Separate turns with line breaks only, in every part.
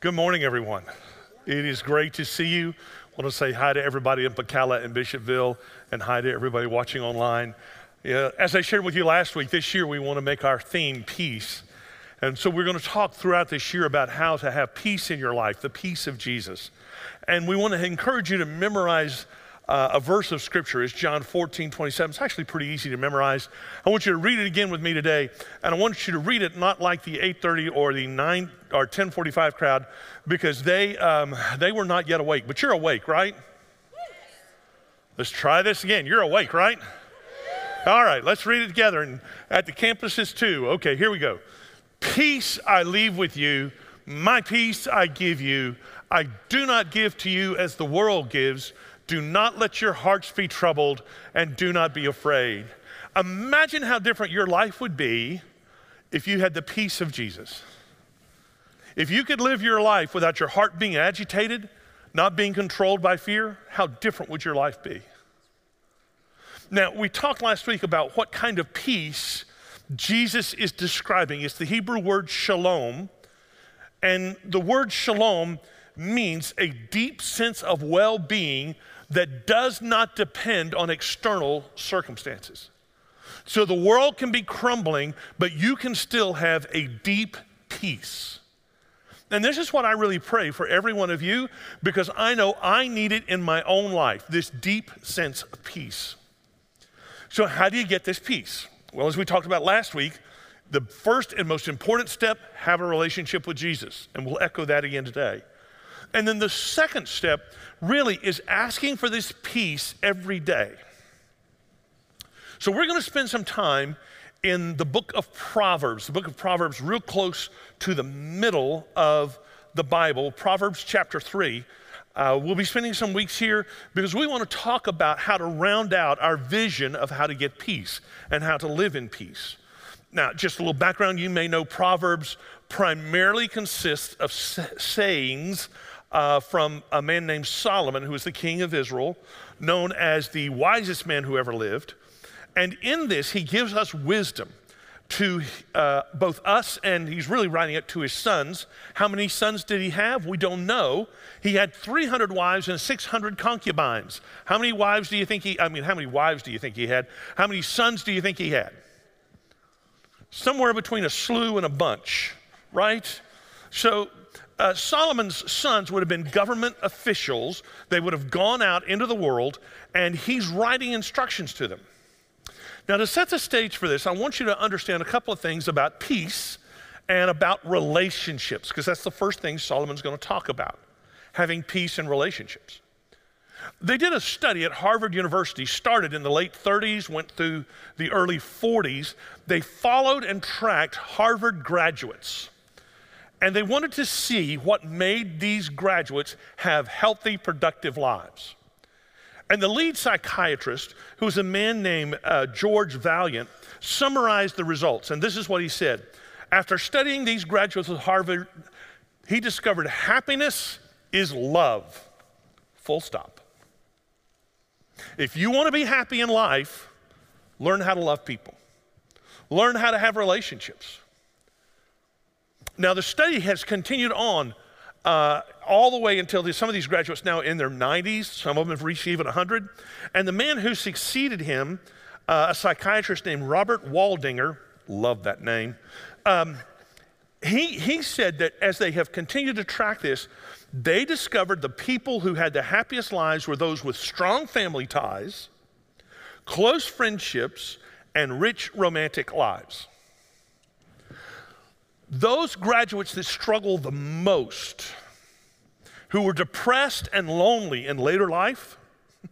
Good morning, everyone. It is great to see you. I want to say hi to everybody in Pacala and Bishopville, and hi to everybody watching online. Yeah, as I shared with you last week, this year we want to make our theme peace. And so we're going to talk throughout this year about how to have peace in your life, the peace of Jesus. And we want to encourage you to memorize uh, a verse of scripture. is John 14, 27. It's actually pretty easy to memorize. I want you to read it again with me today. And I want you to read it not like the 830 or the 9 or 1045 crowd because they, um, they were not yet awake. But you're awake, right? Let's try this again. You're awake, right? All right, let's read it together. And at the campuses too. Okay, here we go. Peace I leave with you, my peace I give you. I do not give to you as the world gives. Do not let your hearts be troubled and do not be afraid. Imagine how different your life would be if you had the peace of Jesus. If you could live your life without your heart being agitated, not being controlled by fear, how different would your life be? Now, we talked last week about what kind of peace Jesus is describing. It's the Hebrew word shalom. And the word shalom means a deep sense of well being that does not depend on external circumstances. So the world can be crumbling, but you can still have a deep peace. And this is what I really pray for every one of you because I know I need it in my own life this deep sense of peace. So, how do you get this peace? Well, as we talked about last week, the first and most important step have a relationship with Jesus. And we'll echo that again today. And then the second step really is asking for this peace every day. So we're going to spend some time in the book of Proverbs, the book of Proverbs, real close to the middle of the Bible, Proverbs chapter 3. Uh, we'll be spending some weeks here because we want to talk about how to round out our vision of how to get peace and how to live in peace. Now, just a little background you may know Proverbs primarily consists of sayings uh, from a man named Solomon, who was the king of Israel, known as the wisest man who ever lived. And in this, he gives us wisdom to uh, both us and he's really writing it to his sons. How many sons did he have? We don't know. He had 300 wives and 600 concubines. How many wives do you think he, I mean, how many wives do you think he had? How many sons do you think he had? Somewhere between a slew and a bunch, right? So uh, Solomon's sons would have been government officials. They would have gone out into the world, and he's writing instructions to them. Now, to set the stage for this, I want you to understand a couple of things about peace and about relationships, because that's the first thing Solomon's going to talk about having peace and relationships. They did a study at Harvard University, started in the late 30s, went through the early 40s. They followed and tracked Harvard graduates and they wanted to see what made these graduates have healthy, productive lives. And the lead psychiatrist, who was a man named uh, George Vaillant, summarized the results. And this is what he said After studying these graduates at Harvard, he discovered happiness is love. Full stop. If you want to be happy in life, learn how to love people, learn how to have relationships. Now, the study has continued on uh, all the way until the, some of these graduates now in their 90s, some of them have reached even 100. And the man who succeeded him, uh, a psychiatrist named Robert Waldinger, love that name, um, he, he said that as they have continued to track this, they discovered the people who had the happiest lives were those with strong family ties, close friendships, and rich romantic lives. Those graduates that struggle the most, who were depressed and lonely in later life,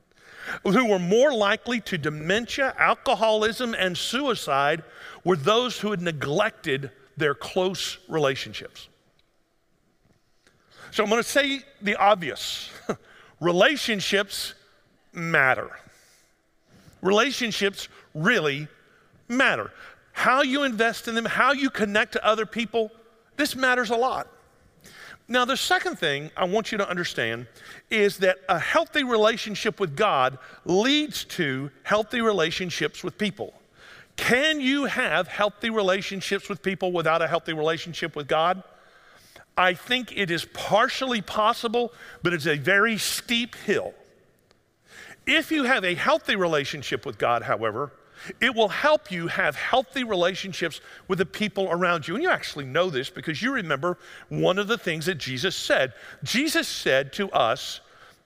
who were more likely to dementia, alcoholism, and suicide, were those who had neglected their close relationships. So I'm going to say the obvious relationships matter. Relationships really matter how you invest in them, how you connect to other people, this matters a lot. Now, the second thing I want you to understand is that a healthy relationship with God leads to healthy relationships with people. Can you have healthy relationships with people without a healthy relationship with God? I think it is partially possible, but it's a very steep hill. If you have a healthy relationship with God, however, it will help you have healthy relationships with the people around you. And you actually know this because you remember one of the things that Jesus said. Jesus said to us,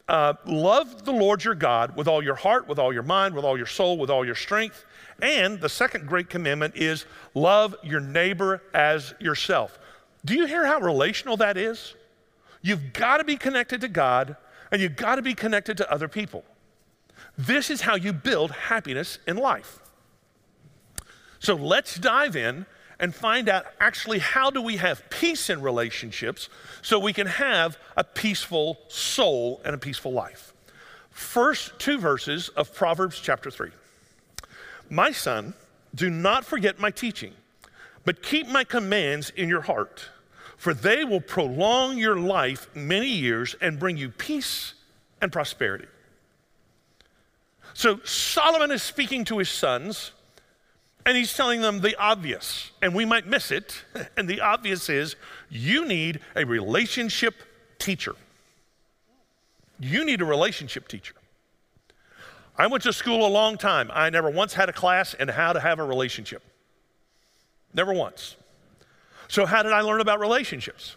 uh, Love the Lord your God with all your heart, with all your mind, with all your soul, with all your strength. And the second great commandment is love your neighbor as yourself. Do you hear how relational that is? You've got to be connected to God and you've got to be connected to other people. This is how you build happiness in life. So let's dive in and find out actually how do we have peace in relationships so we can have a peaceful soul and a peaceful life. First two verses of Proverbs chapter 3. My son, do not forget my teaching, but keep my commands in your heart, for they will prolong your life many years and bring you peace and prosperity. So Solomon is speaking to his sons and he's telling them the obvious, and we might miss it. And the obvious is you need a relationship teacher. You need a relationship teacher. I went to school a long time. I never once had a class in how to have a relationship. Never once. So, how did I learn about relationships?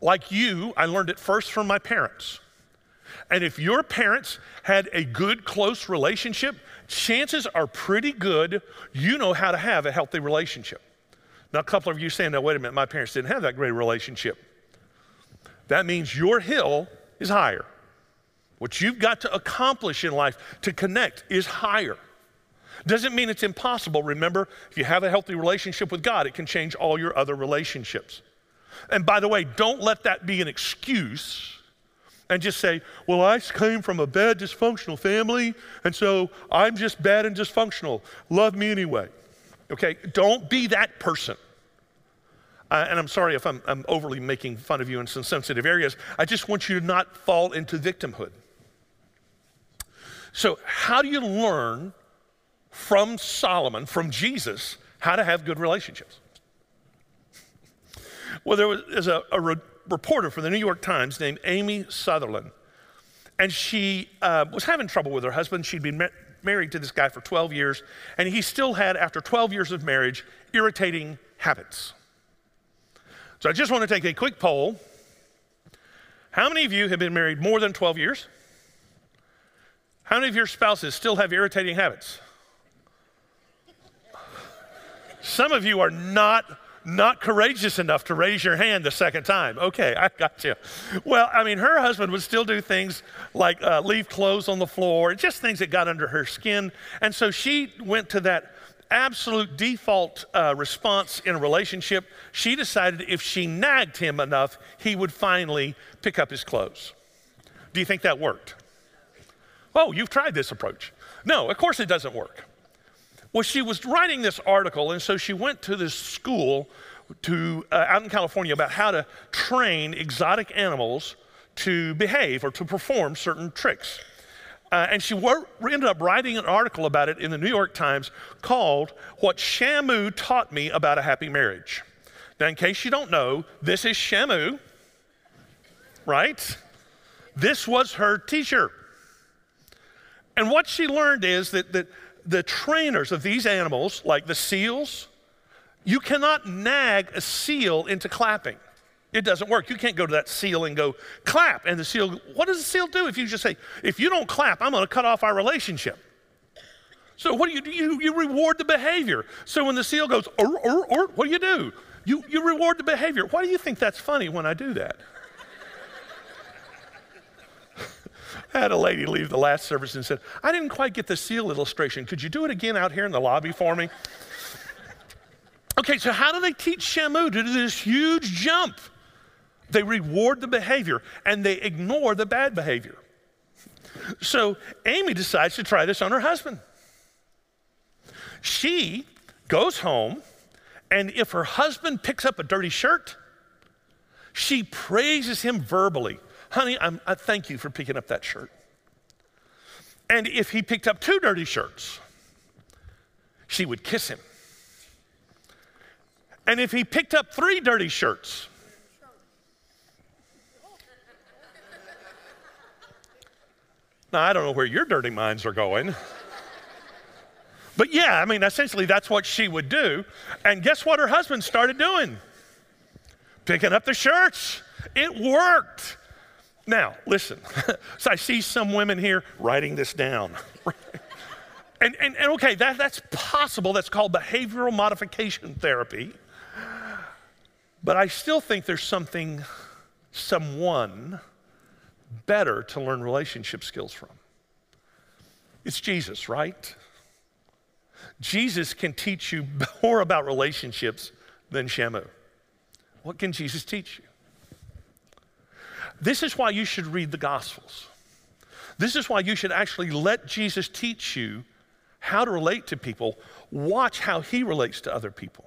Like you, I learned it first from my parents. And if your parents had a good, close relationship, chances are pretty good you know how to have a healthy relationship. Now, a couple of you saying, now, wait a minute, my parents didn't have that great relationship. That means your hill is higher. What you've got to accomplish in life to connect is higher. Doesn't mean it's impossible. Remember, if you have a healthy relationship with God, it can change all your other relationships. And by the way, don't let that be an excuse and just say, Well, I came from a bad, dysfunctional family, and so I'm just bad and dysfunctional. Love me anyway. Okay? Don't be that person. Uh, and I'm sorry if I'm, I'm overly making fun of you in some sensitive areas. I just want you to not fall into victimhood. So, how do you learn from Solomon, from Jesus, how to have good relationships? Well, there was a, a, reporter for the New York Times named Amy Sutherland. And she uh, was having trouble with her husband. She'd been ma- married to this guy for 12 years, and he still had, after 12 years of marriage, irritating habits. So I just want to take a quick poll. How many of you have been married more than 12 years? How many of your spouses still have irritating habits? Some of you are not not courageous enough to raise your hand the second time. Okay, I got you. Well, I mean, her husband would still do things like uh, leave clothes on the floor, just things that got under her skin. And so she went to that absolute default uh, response in a relationship. She decided if she nagged him enough, he would finally pick up his clothes. Do you think that worked? Oh, you've tried this approach. No, of course it doesn't work. Well, she was writing this article, and so she went to this school to, uh, out in California about how to train exotic animals to behave or to perform certain tricks. Uh, and she wor- ended up writing an article about it in the New York Times called What Shamu Taught Me About a Happy Marriage. Now, in case you don't know, this is Shamu, right? This was her teacher. And what she learned is that, that the trainers of these animals, like the seals, you cannot nag a seal into clapping. It doesn't work. You can't go to that seal and go, clap. And the seal, what does the seal do if you just say, if you don't clap, I'm going to cut off our relationship? So what do you do? You, you reward the behavior. So when the seal goes, or, or, or, what do you do? You, you reward the behavior. Why do you think that's funny when I do that? Had a lady leave the last service and said, I didn't quite get the seal illustration. Could you do it again out here in the lobby for me? Okay, so how do they teach Shamu to do this huge jump? They reward the behavior and they ignore the bad behavior. So Amy decides to try this on her husband. She goes home, and if her husband picks up a dirty shirt, she praises him verbally honey, I'm, I thank you for picking up that shirt. And if he picked up two dirty shirts, she would kiss him. And if he picked up three dirty shirts, now I don't know where your dirty minds are going. But yeah, I mean, essentially that's what she would do. And guess what her husband started doing? Picking up the shirts. It worked. Now, listen. so I see some women here writing this down. and, and, and okay, that, that's possible. That's called behavioral modification therapy. But I still think there's something, someone better to learn relationship skills from. It's Jesus, right? Jesus can teach you more about relationships than Shamu. What can Jesus teach you? This is why you should read the Gospels. This is why you should actually let Jesus teach you how to relate to people. Watch how he relates to other people.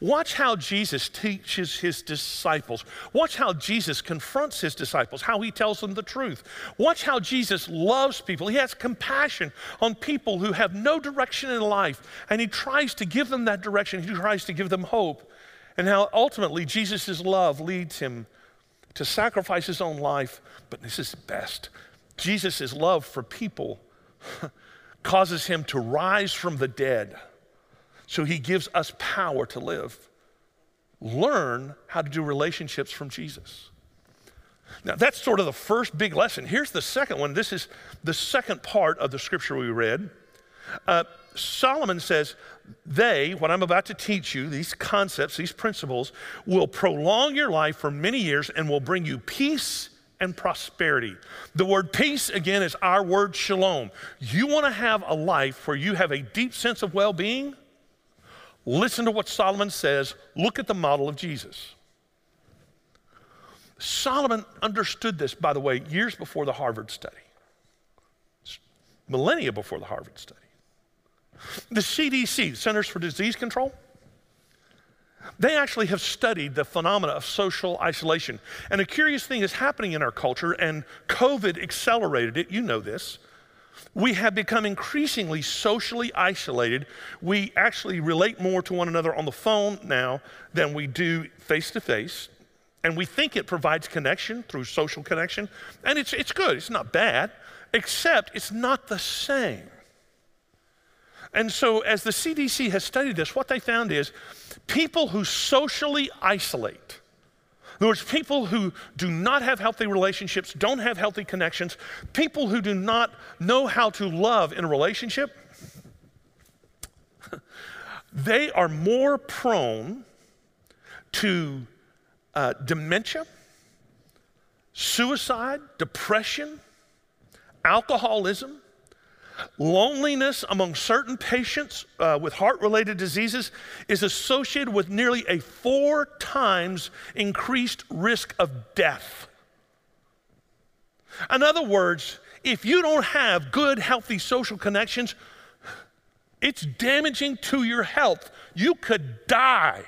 Watch how Jesus teaches his disciples. Watch how Jesus confronts his disciples, how he tells them the truth. Watch how Jesus loves people. He has compassion on people who have no direction in life, and he tries to give them that direction. He tries to give them hope. And how ultimately Jesus' love leads him to sacrifice his own life. But this is best Jesus' love for people causes him to rise from the dead so he gives us power to live. Learn how to do relationships from Jesus. Now, that's sort of the first big lesson. Here's the second one. This is the second part of the scripture we read. Uh, Solomon says, They, what I'm about to teach you, these concepts, these principles, will prolong your life for many years and will bring you peace and prosperity. The word peace, again, is our word shalom. You want to have a life where you have a deep sense of well being? Listen to what Solomon says. Look at the model of Jesus. Solomon understood this, by the way, years before the Harvard study, millennia before the Harvard study. The CDC, Centers for Disease Control, they actually have studied the phenomena of social isolation. And a curious thing is happening in our culture, and COVID accelerated it. You know this. We have become increasingly socially isolated. We actually relate more to one another on the phone now than we do face to face. And we think it provides connection through social connection. And it's, it's good, it's not bad, except it's not the same. And so, as the CDC has studied this, what they found is people who socially isolate, in other words, people who do not have healthy relationships, don't have healthy connections, people who do not know how to love in a relationship, they are more prone to uh, dementia, suicide, depression, alcoholism, Loneliness among certain patients uh, with heart related diseases is associated with nearly a four times increased risk of death. In other words, if you don't have good, healthy social connections, it's damaging to your health. You could die.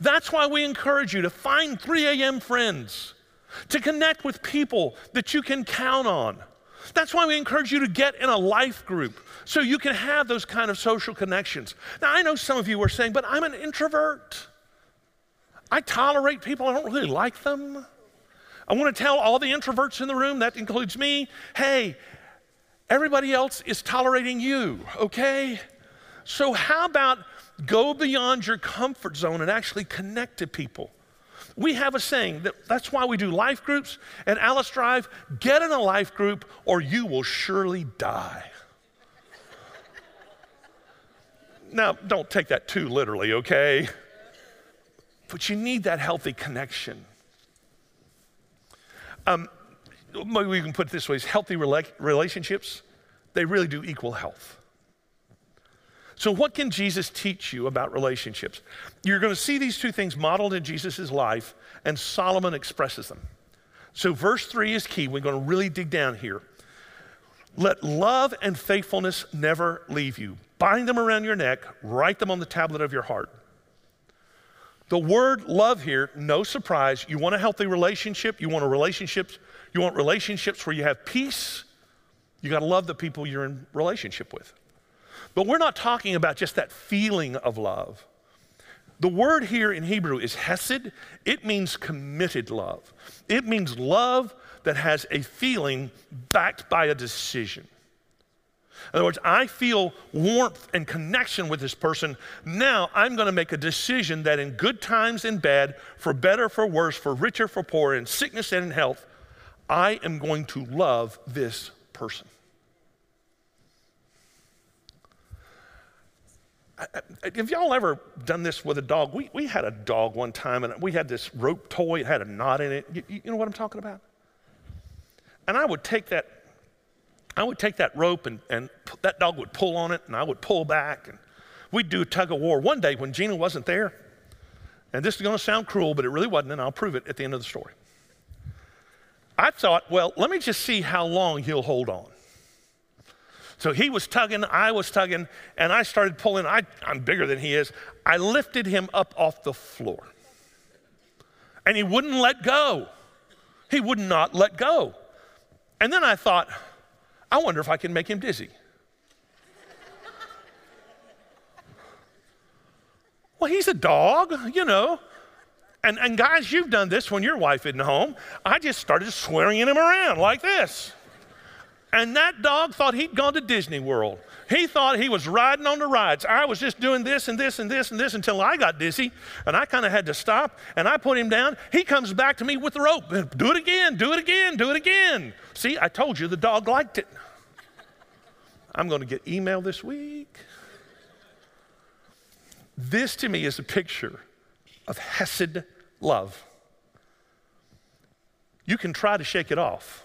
That's why we encourage you to find 3 a.m. friends, to connect with people that you can count on. That's why we encourage you to get in a life group so you can have those kind of social connections. Now, I know some of you are saying, but I'm an introvert. I tolerate people, I don't really like them. I want to tell all the introverts in the room, that includes me, hey, everybody else is tolerating you, okay? So, how about go beyond your comfort zone and actually connect to people? We have a saying that that's why we do life groups. And Alice Drive, get in a life group or you will surely die. now, don't take that too literally, okay? But you need that healthy connection. Um, maybe we can put it this way: healthy rela- relationships, they really do equal health. So, what can Jesus teach you about relationships? You're going to see these two things modeled in Jesus' life, and Solomon expresses them. So, verse 3 is key. We're going to really dig down here. Let love and faithfulness never leave you. Bind them around your neck, write them on the tablet of your heart. The word love here, no surprise. You want a healthy relationship, you want a relationships, you want relationships where you have peace. You got to love the people you're in relationship with. But we're not talking about just that feeling of love. The word here in Hebrew is hesed. It means committed love. It means love that has a feeling backed by a decision. In other words, I feel warmth and connection with this person. Now I'm going to make a decision that in good times and bad, for better, for worse, for richer, for poorer, in sickness and in health, I am going to love this person. Have y'all ever done this with a dog? We, we had a dog one time and we had this rope toy, it had a knot in it. You, you know what I'm talking about? And I would take that, I would take that rope and, and that dog would pull on it and I would pull back and we'd do a tug of war. One day when Gina wasn't there, and this is going to sound cruel, but it really wasn't, and I'll prove it at the end of the story. I thought, well, let me just see how long he'll hold on. So he was tugging, I was tugging, and I started pulling. I, I'm bigger than he is. I lifted him up off the floor. And he wouldn't let go. He would not let go. And then I thought, I wonder if I can make him dizzy. well, he's a dog, you know. And, and guys, you've done this when your wife isn't home. I just started swinging him around like this. And that dog thought he'd gone to Disney World. He thought he was riding on the rides. I was just doing this and this and this and this until I got dizzy and I kind of had to stop and I put him down. He comes back to me with the rope. Do it again, do it again, do it again. See, I told you the dog liked it. I'm going to get email this week. This to me is a picture of Hesed love. You can try to shake it off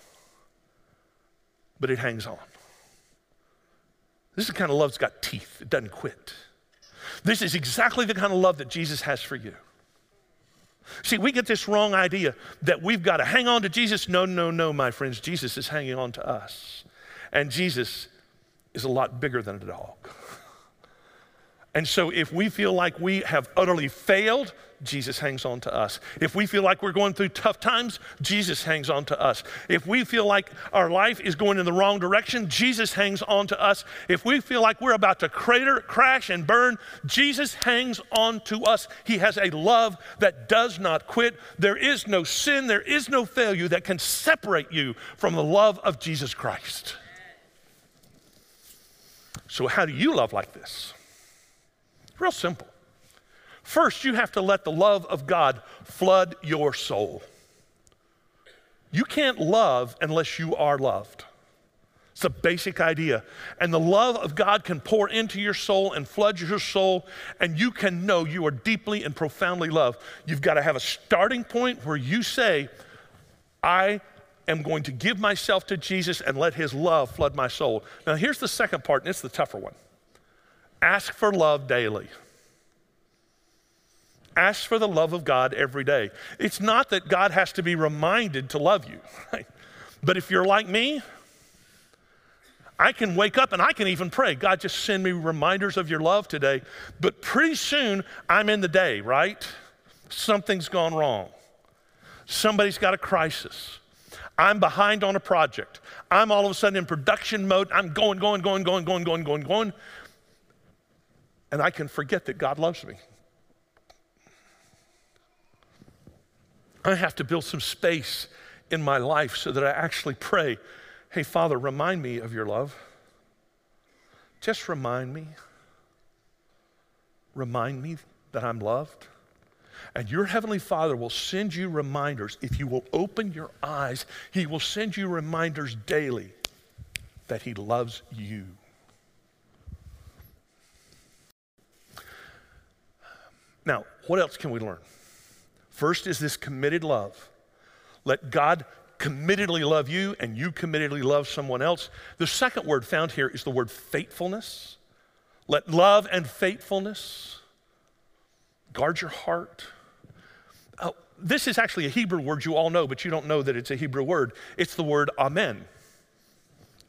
but it hangs on. This is the kind of love that's got teeth, it doesn't quit. This is exactly the kind of love that Jesus has for you. See, we get this wrong idea that we've got to hang on to Jesus. No, no, no, my friends. Jesus is hanging on to us. And Jesus is a lot bigger than a dog. And so if we feel like we have utterly failed, Jesus hangs on to us. If we feel like we're going through tough times, Jesus hangs on to us. If we feel like our life is going in the wrong direction, Jesus hangs on to us. If we feel like we're about to crater, crash, and burn, Jesus hangs on to us. He has a love that does not quit. There is no sin, there is no failure that can separate you from the love of Jesus Christ. So, how do you love like this? Real simple. First, you have to let the love of God flood your soul. You can't love unless you are loved. It's a basic idea. And the love of God can pour into your soul and flood your soul, and you can know you are deeply and profoundly loved. You've got to have a starting point where you say, I am going to give myself to Jesus and let his love flood my soul. Now, here's the second part, and it's the tougher one ask for love daily. Ask for the love of God every day. It's not that God has to be reminded to love you, right? But if you're like me, I can wake up and I can even pray, God, just send me reminders of your love today. But pretty soon, I'm in the day, right? Something's gone wrong. Somebody's got a crisis. I'm behind on a project. I'm all of a sudden in production mode. I'm going, going, going, going, going, going, going, going. And I can forget that God loves me. I have to build some space in my life so that I actually pray, hey, Father, remind me of your love. Just remind me. Remind me that I'm loved. And your Heavenly Father will send you reminders. If you will open your eyes, He will send you reminders daily that He loves you. Now, what else can we learn? First is this committed love. Let God committedly love you and you committedly love someone else. The second word found here is the word faithfulness. Let love and faithfulness guard your heart. Oh, this is actually a Hebrew word you all know, but you don't know that it's a Hebrew word. It's the word amen.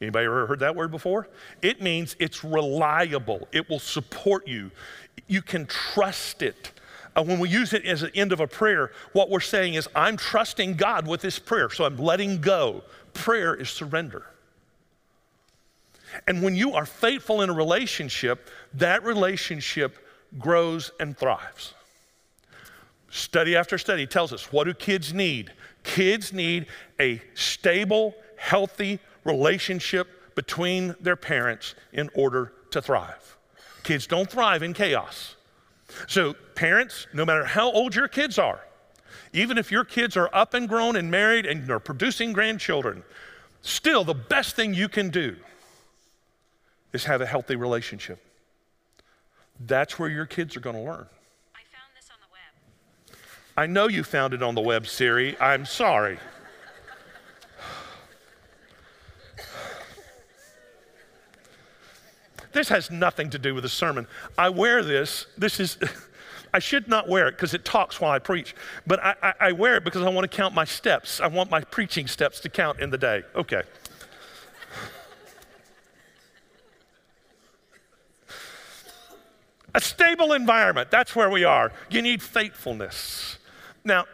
Anybody ever heard that word before? It means it's reliable. It will support you. You can trust it. Uh, when we use it as an end of a prayer, what we're saying is, I'm trusting God with this prayer, so I'm letting go. Prayer is surrender. And when you are faithful in a relationship, that relationship grows and thrives. Study after study tells us what do kids need? Kids need a stable, healthy relationship between their parents in order to thrive. Kids don't thrive in chaos. So, parents, no matter how old your kids are, even if your kids are up and grown and married and are producing grandchildren, still the best thing you can do is have a healthy relationship. That's where your kids are going to learn.
I found this on the web.
I know you found it on the web, Siri. I'm sorry. This has nothing to do with the sermon. I wear this. This is, I should not wear it because it talks while I preach, but I, I, I, wear it because I want to count my steps. I want my preaching steps to count in the day. Okay. A stable environment, that's where we are. You need faithfulness. Now,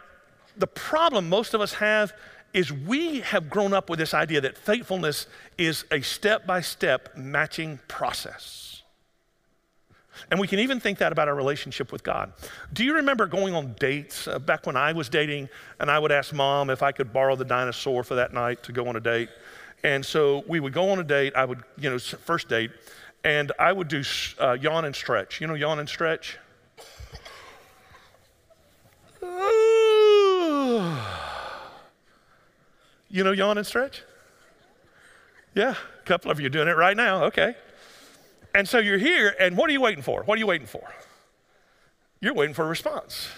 the problem most of us have is we have grown up with this idea that faithfulness is a step by step matching process. And we can even think that about our relationship with God. Do you remember going on dates uh, back when I was dating and I would ask mom if I could borrow the dinosaur for that night to go on a date? And so we would go on a date, I would, you know, first date, and I would do uh, yawn and stretch. You know, yawn and stretch? You know yawn and stretch? Yeah, a couple of you are doing it right now. Okay. And so you're here, and what are you waiting for? What are you waiting for? You're waiting for a response.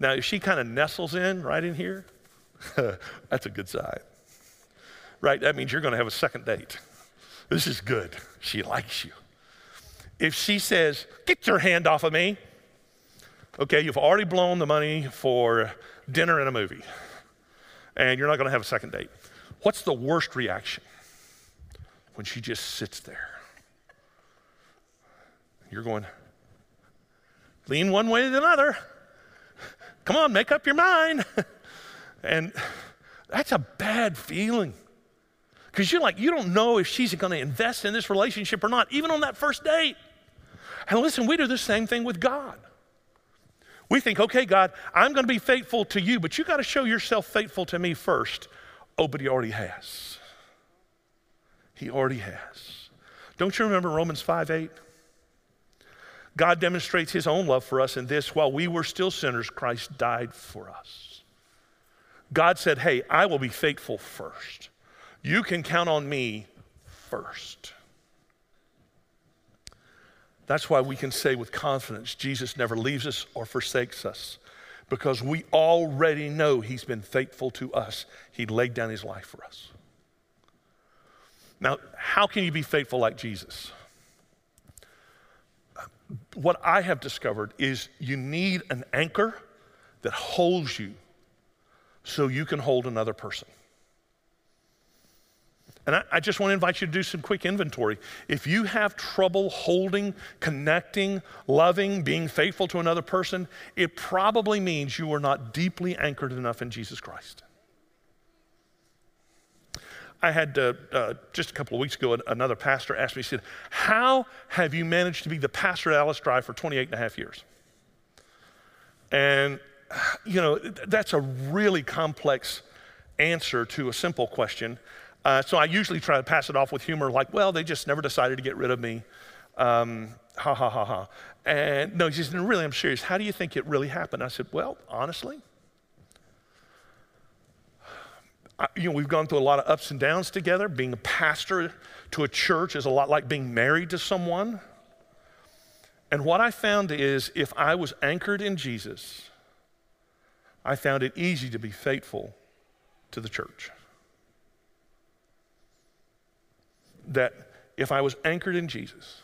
Now, if she kind of nestles in right in here, that's a good sign. Right? That means you're going to have a second date. This is good. She likes you. If she says, Get your hand off of me, okay, you've already blown the money for dinner and a movie and you're not going to have a second date. What's the worst reaction? When she just sits there. You're going, lean one way or the other. Come on, make up your mind. and that's a bad feeling. Because you're like, you don't know if she's going to invest in this relationship or not, even on that first date. And listen, we do the same thing with God. We think, okay, God, I'm going to be faithful to you, but you got to show yourself faithful to me first. Oh, but he already has. He already has. Don't you remember Romans 5 8? God demonstrates his own love for us in this while we were still sinners, Christ died for us. God said, Hey, I will be faithful first. You can count on me first. That's why we can say with confidence Jesus never leaves us or forsakes us because we already know He's been faithful to us. He laid down His life for us. Now, how can you be faithful like Jesus? What I have discovered is you need an anchor that holds you so you can hold another person. And I, I, just want to invite you to do some quick inventory. If you have trouble holding, connecting, loving, being faithful to another person, it probably means you are not deeply anchored enough in Jesus Christ. I had uh, uh, just a couple of weeks ago, another pastor asked me, he said, How have you managed to be the pastor at Alice Drive for 28 and a half years? And, you know, that's a really complex answer to a simple question. Uh, so I usually try to pass it off with humor, like, well, they just never decided to get rid of me. Um, ha ha ha ha. And no, he says, no, really, I'm serious. How do you think it really happened? I said, well, honestly, I, you know, we've gone through a lot of ups and downs together. Being a pastor to a church is a lot like being married to someone. And what I found is if I was anchored in Jesus, I found it easy to be faithful to the church. That if I was anchored in Jesus,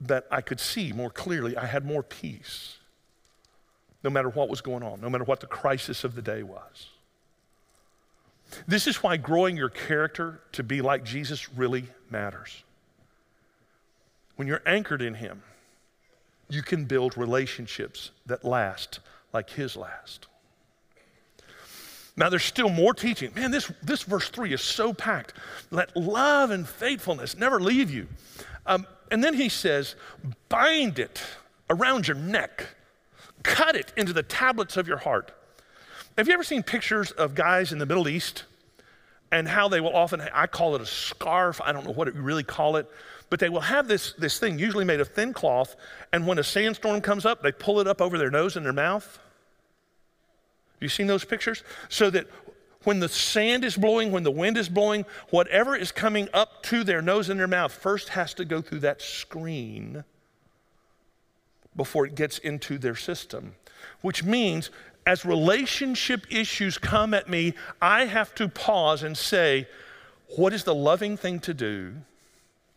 that I could see more clearly, I had more peace, no matter what was going on, no matter what the crisis of the day was. This is why growing your character to be like Jesus really matters. When you're anchored in Him, you can build relationships that last like His last. Now, there's still more teaching. Man, this, this verse 3 is so packed. Let love and faithfulness never leave you. Um, and then he says, bind it around your neck, cut it into the tablets of your heart. Have you ever seen pictures of guys in the Middle East and how they will often, I call it a scarf, I don't know what you really call it, but they will have this, this thing, usually made of thin cloth, and when a sandstorm comes up, they pull it up over their nose and their mouth. You seen those pictures? So that when the sand is blowing, when the wind is blowing, whatever is coming up to their nose and their mouth first has to go through that screen before it gets into their system. Which means as relationship issues come at me, I have to pause and say, what is the loving thing to do?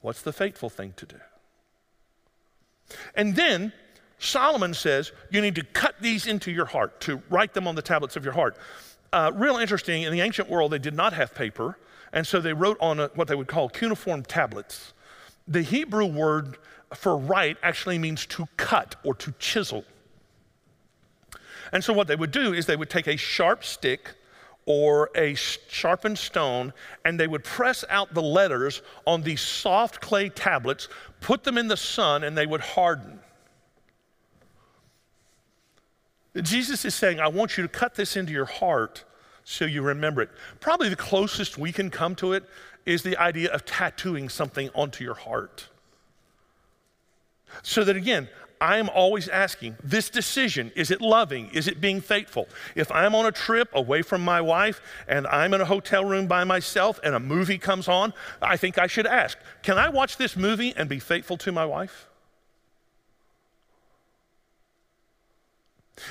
What's the faithful thing to do? And then Solomon says you need to cut these into your heart, to write them on the tablets of your heart. Uh, real interesting, in the ancient world, they did not have paper, and so they wrote on a, what they would call cuneiform tablets. The Hebrew word for write actually means to cut or to chisel. And so what they would do is they would take a sharp stick or a sharpened stone and they would press out the letters on these soft clay tablets, put them in the sun, and they would harden. Jesus is saying, I want you to cut this into your heart so you remember it. Probably the closest we can come to it is the idea of tattooing something onto your heart. So that again, I am always asking this decision is it loving? Is it being faithful? If I'm on a trip away from my wife and I'm in a hotel room by myself and a movie comes on, I think I should ask can I watch this movie and be faithful to my wife?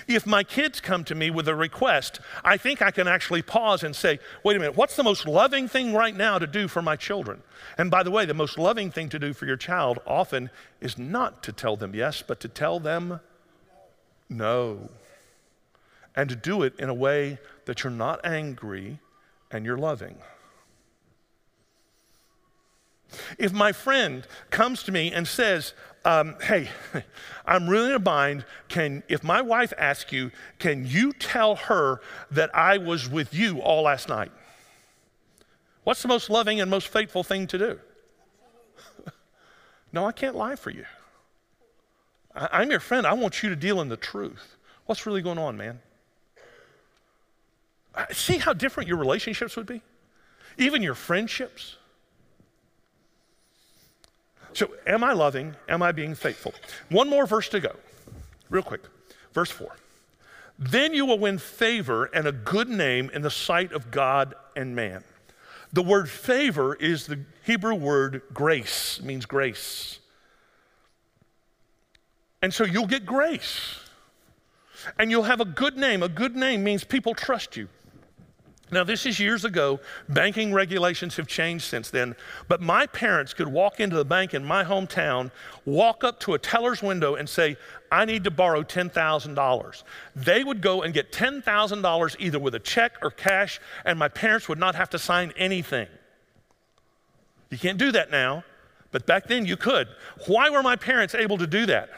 If my kids come to me with a request, I think I can actually pause and say, wait a minute, what's the most loving thing right now to do for my children? And by the way, the most loving thing to do for your child often is not to tell them yes, but to tell them no. And to do it in a way that you're not angry and you're loving. If my friend comes to me and says, um, hey, I'm really in a bind. Can, if my wife asks you, can you tell her that I was with you all last night? What's the most loving and most faithful thing to do? no, I can't lie for you. I, I'm your friend. I want you to deal in the truth. What's really going on, man? See how different your relationships would be? Even your friendships? So, am I loving? Am I being faithful? One more verse to go, real quick. Verse 4. Then you will win favor and a good name in the sight of God and man. The word favor is the Hebrew word grace, means grace. And so you'll get grace. And you'll have a good name. A good name means people trust you. Now, this is years ago. Banking regulations have changed since then. But my parents could walk into the bank in my hometown, walk up to a teller's window and say, I need to borrow $10,000. They would go and get $10,000 either with a check or cash, and my parents would not have to sign anything. You can't do that now, but back then you could. Why were my parents able to do that?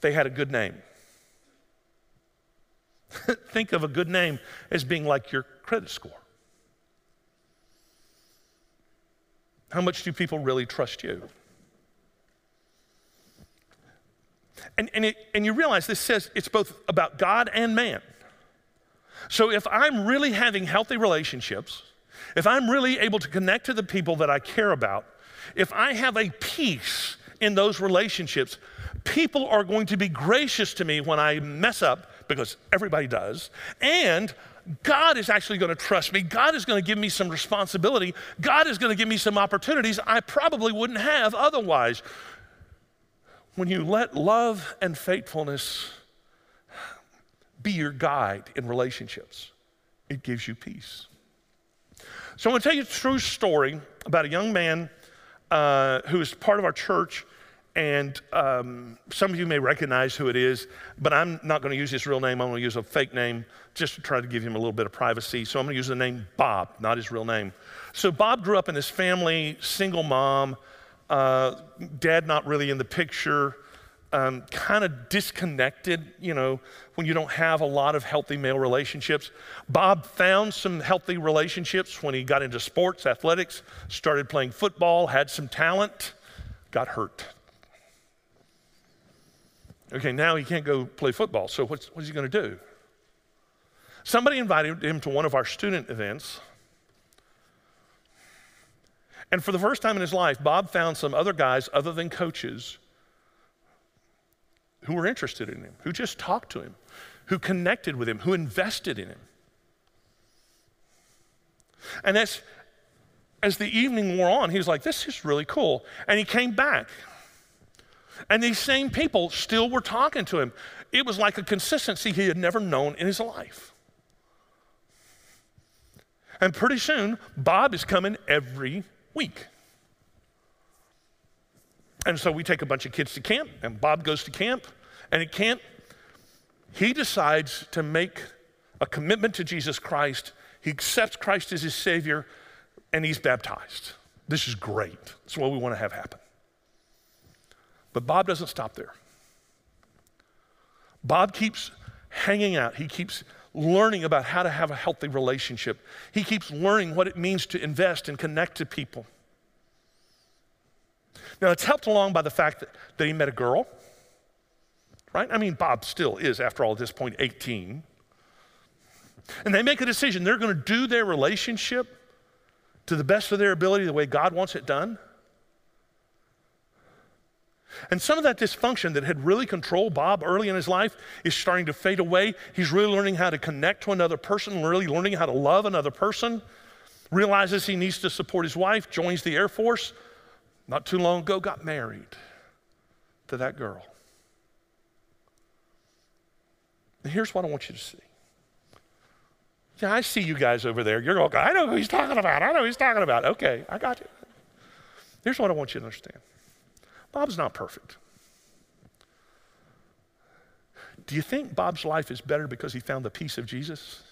They had a good name. Think of a good name as being like your credit score. How much do people really trust you? And, and, it, and you realize this says it's both about God and man. So if I'm really having healthy relationships, if I'm really able to connect to the people that I care about, if I have a peace in those relationships, people are going to be gracious to me when I mess up because everybody does. And God is actually going to trust me. God is going to give me some responsibility. God is going to give me some opportunities I probably wouldn't have otherwise. When you let love and faithfulness be your guide in relationships, it gives you peace. So I'm going to tell you a true story about a young man uh, who is part of our church and um, some of you may recognize who it is, but I'm not going to use his real name. I'm going to use a fake name just to try to give him a little bit of privacy. So I'm going to use the name Bob, not his real name. So Bob grew up in this family, single mom, uh, dad not really in the picture, um, kind of disconnected, you know, when you don't have a lot of healthy male relationships. Bob found some healthy relationships when he got into sports, athletics, started playing football, had some talent, got hurt Okay, now he can't go play football. So what's, what's he going to do? Somebody invited him to one of our student events. And for the first time in his life, Bob found some other guys other than coaches who were interested in him, who just talked to him, who connected with him, who invested in him. And as, as the evening wore on, he was like, This is really cool. And he came back. And these same people still were talking to him. It was like a consistency he had never known in his life. And pretty soon, Bob is coming every week. And so we take a bunch of kids to camp, and Bob goes to camp. And at camp, he decides to make a commitment to Jesus Christ. He accepts Christ as his Savior, and he's baptized. This is great. That's what we want to have happen. But Bob doesn't stop there. Bob keeps hanging out. He keeps learning about how to have a healthy relationship. He keeps learning what it means to invest and connect to people. Now, it's helped along by the fact that, that he met a girl, right? I mean, Bob still is, after all, at this point, 18. And they make a decision. They're going to do their relationship to the best of their ability, the way God wants it done. And some of that dysfunction that had really controlled Bob early in his life is starting to fade away. He's really learning how to connect to another person, really learning how to love another person, realizes he needs to support his wife, joins the Air Force. Not too long ago, got married to that girl. And here's what I want you to see. Yeah, I see you guys over there. You're going, I know who he's talking about. I know who he's talking about. Okay, I got you. Here's what I want you to understand Bob's not perfect. Do you think Bob's life is better because he found the peace of Jesus?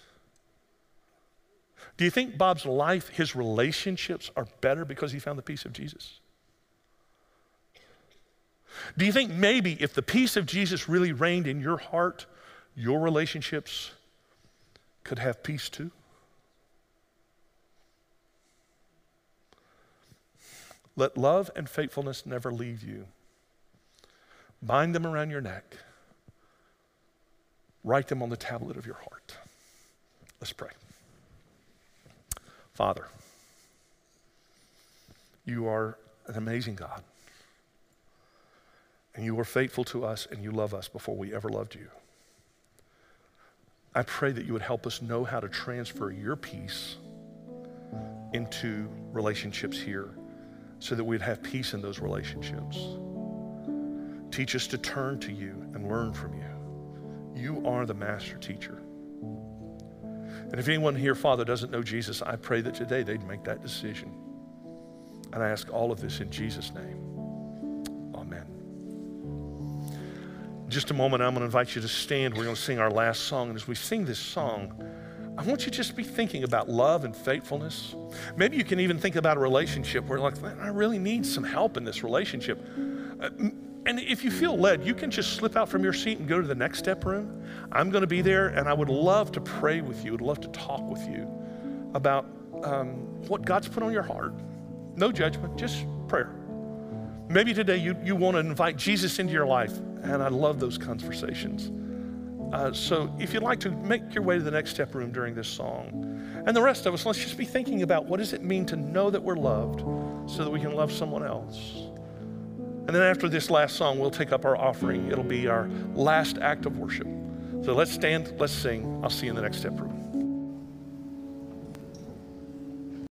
Do you think Bob's life, his relationships are better because he found the peace of Jesus? Do you think maybe if the peace of Jesus really reigned in your heart, your relationships could have peace too? Let love and faithfulness never leave you. Bind them around your neck. Write them on the tablet of your heart. Let's pray. Father, you are an amazing God. And you are faithful to us and you love us before we ever loved you. I pray that you would help us know how to transfer your peace into relationships here so that we'd have peace in those relationships. Teach us to turn to you and learn from you. You are the master teacher. And if anyone here, Father, doesn't know Jesus, I pray that today they'd make that decision. And I ask all of this in Jesus' name. Amen. In just a moment, I'm going to invite you to stand. We're going to sing our last song. And as we sing this song, I want you to just be thinking about love and faithfulness. Maybe you can even think about a relationship where, like, I really need some help in this relationship. Uh, and if you feel led, you can just slip out from your seat and go to the next step room. I'm going to be there, and I would love to pray with you, would love to talk with you about um, what God's put on your heart. No judgment, just prayer. Maybe today you, you want to invite Jesus into your life, and I love those conversations. Uh, so if you'd like to make your way to the next step room during this song, and the rest of us, let's just be thinking about what does it mean to know that we're loved so that we can love someone else. And then after this last song, we'll take up our offering. It'll be our last act of worship. So let's stand, let's sing. I'll see you in the next step room.